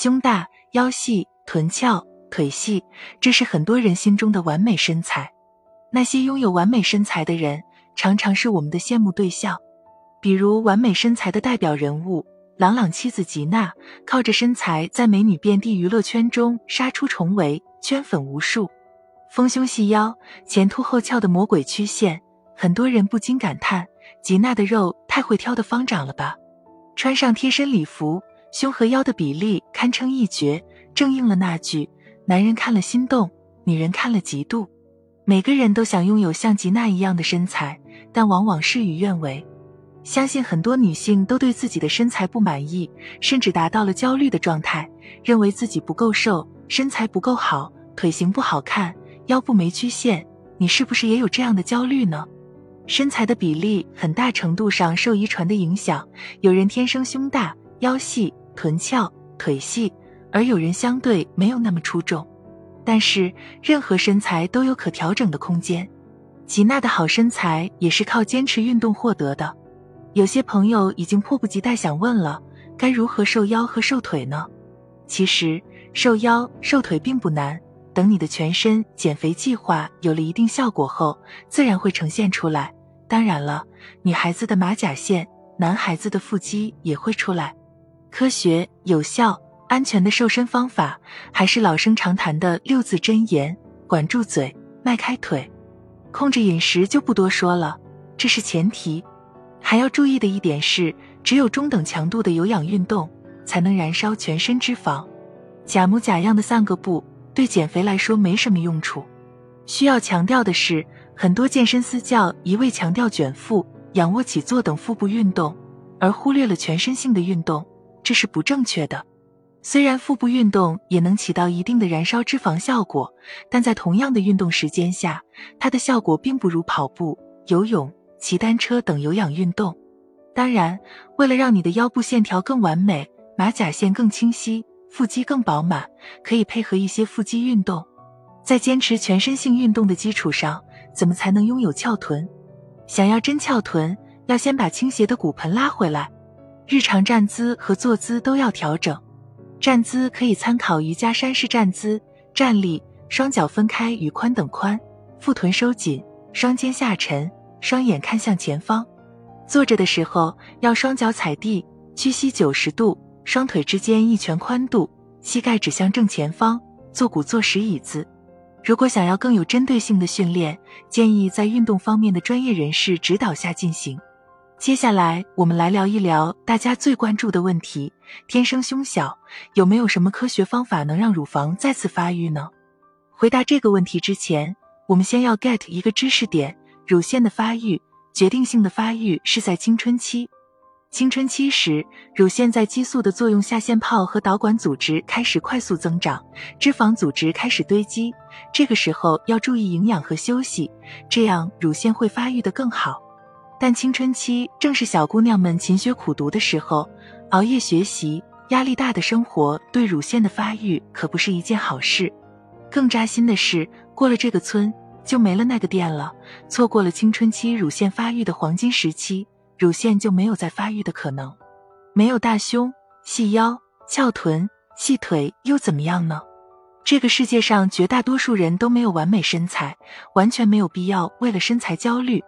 胸大、腰细、臀翘、腿细，这是很多人心中的完美身材。那些拥有完美身材的人，常常是我们的羡慕对象。比如，完美身材的代表人物朗朗妻子吉娜，靠着身材在美女遍地娱乐圈中杀出重围，圈粉无数。丰胸细腰、前凸后翘的魔鬼曲线，很多人不禁感叹：吉娜的肉太会挑的方长了吧？穿上贴身礼服。胸和腰的比例堪称一绝，正应了那句“男人看了心动，女人看了嫉妒”。每个人都想拥有像吉娜一样的身材，但往往事与愿违。相信很多女性都对自己的身材不满意，甚至达到了焦虑的状态，认为自己不够瘦，身材不够好，腿型不好看，腰部没曲线。你是不是也有这样的焦虑呢？身材的比例很大程度上受遗传的影响，有人天生胸大。腰细、臀翘、腿细，而有人相对没有那么出众。但是任何身材都有可调整的空间。吉娜的好身材也是靠坚持运动获得的。有些朋友已经迫不及待想问了：该如何瘦腰和瘦腿呢？其实瘦腰、瘦腿并不难，等你的全身减肥计划有了一定效果后，自然会呈现出来。当然了，女孩子的马甲线，男孩子的腹肌也会出来。科学、有效、安全的瘦身方法，还是老生常谈的六字真言：管住嘴，迈开腿。控制饮食就不多说了，这是前提。还要注意的一点是，只有中等强度的有氧运动，才能燃烧全身脂肪。假模假样的散个步，对减肥来说没什么用处。需要强调的是，很多健身私教一味强调卷腹、仰卧起坐等腹部运动，而忽略了全身性的运动。这是不正确的。虽然腹部运动也能起到一定的燃烧脂肪效果，但在同样的运动时间下，它的效果并不如跑步、游泳、骑单车等有氧运动。当然，为了让你的腰部线条更完美，马甲线更清晰，腹肌更饱满，可以配合一些腹肌运动。在坚持全身性运动的基础上，怎么才能拥有翘臀？想要真翘臀，要先把倾斜的骨盆拉回来。日常站姿和坐姿都要调整，站姿可以参考瑜伽山式站姿，站立，双脚分开与髋等宽，腹臀收紧，双肩下沉，双眼看向前方。坐着的时候要双脚踩地，屈膝九十度，双腿之间一拳宽度，膝盖指向正前方，坐骨坐实椅子。如果想要更有针对性的训练，建议在运动方面的专业人士指导下进行。接下来，我们来聊一聊大家最关注的问题：天生胸小，有没有什么科学方法能让乳房再次发育呢？回答这个问题之前，我们先要 get 一个知识点：乳腺的发育，决定性的发育是在青春期。青春期时，乳腺在激素的作用下，腺泡和导管组织开始快速增长，脂肪组织开始堆积。这个时候要注意营养和休息，这样乳腺会发育的更好。但青春期正是小姑娘们勤学苦读的时候，熬夜学习、压力大的生活对乳腺的发育可不是一件好事。更扎心的是，过了这个村就没了那个店了，错过了青春期乳腺发育的黄金时期，乳腺就没有再发育的可能。没有大胸、细腰、翘臀、细腿又怎么样呢？这个世界上绝大多数人都没有完美身材，完全没有必要为了身材焦虑。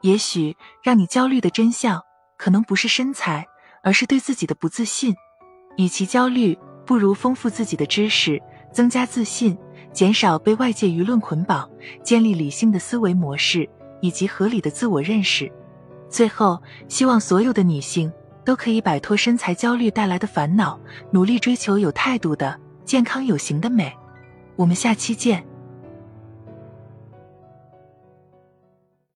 也许让你焦虑的真相，可能不是身材，而是对自己的不自信。与其焦虑，不如丰富自己的知识，增加自信，减少被外界舆论捆绑，建立理性的思维模式以及合理的自我认识。最后，希望所有的女性都可以摆脱身材焦虑带来的烦恼，努力追求有态度的、健康有型的美。我们下期见。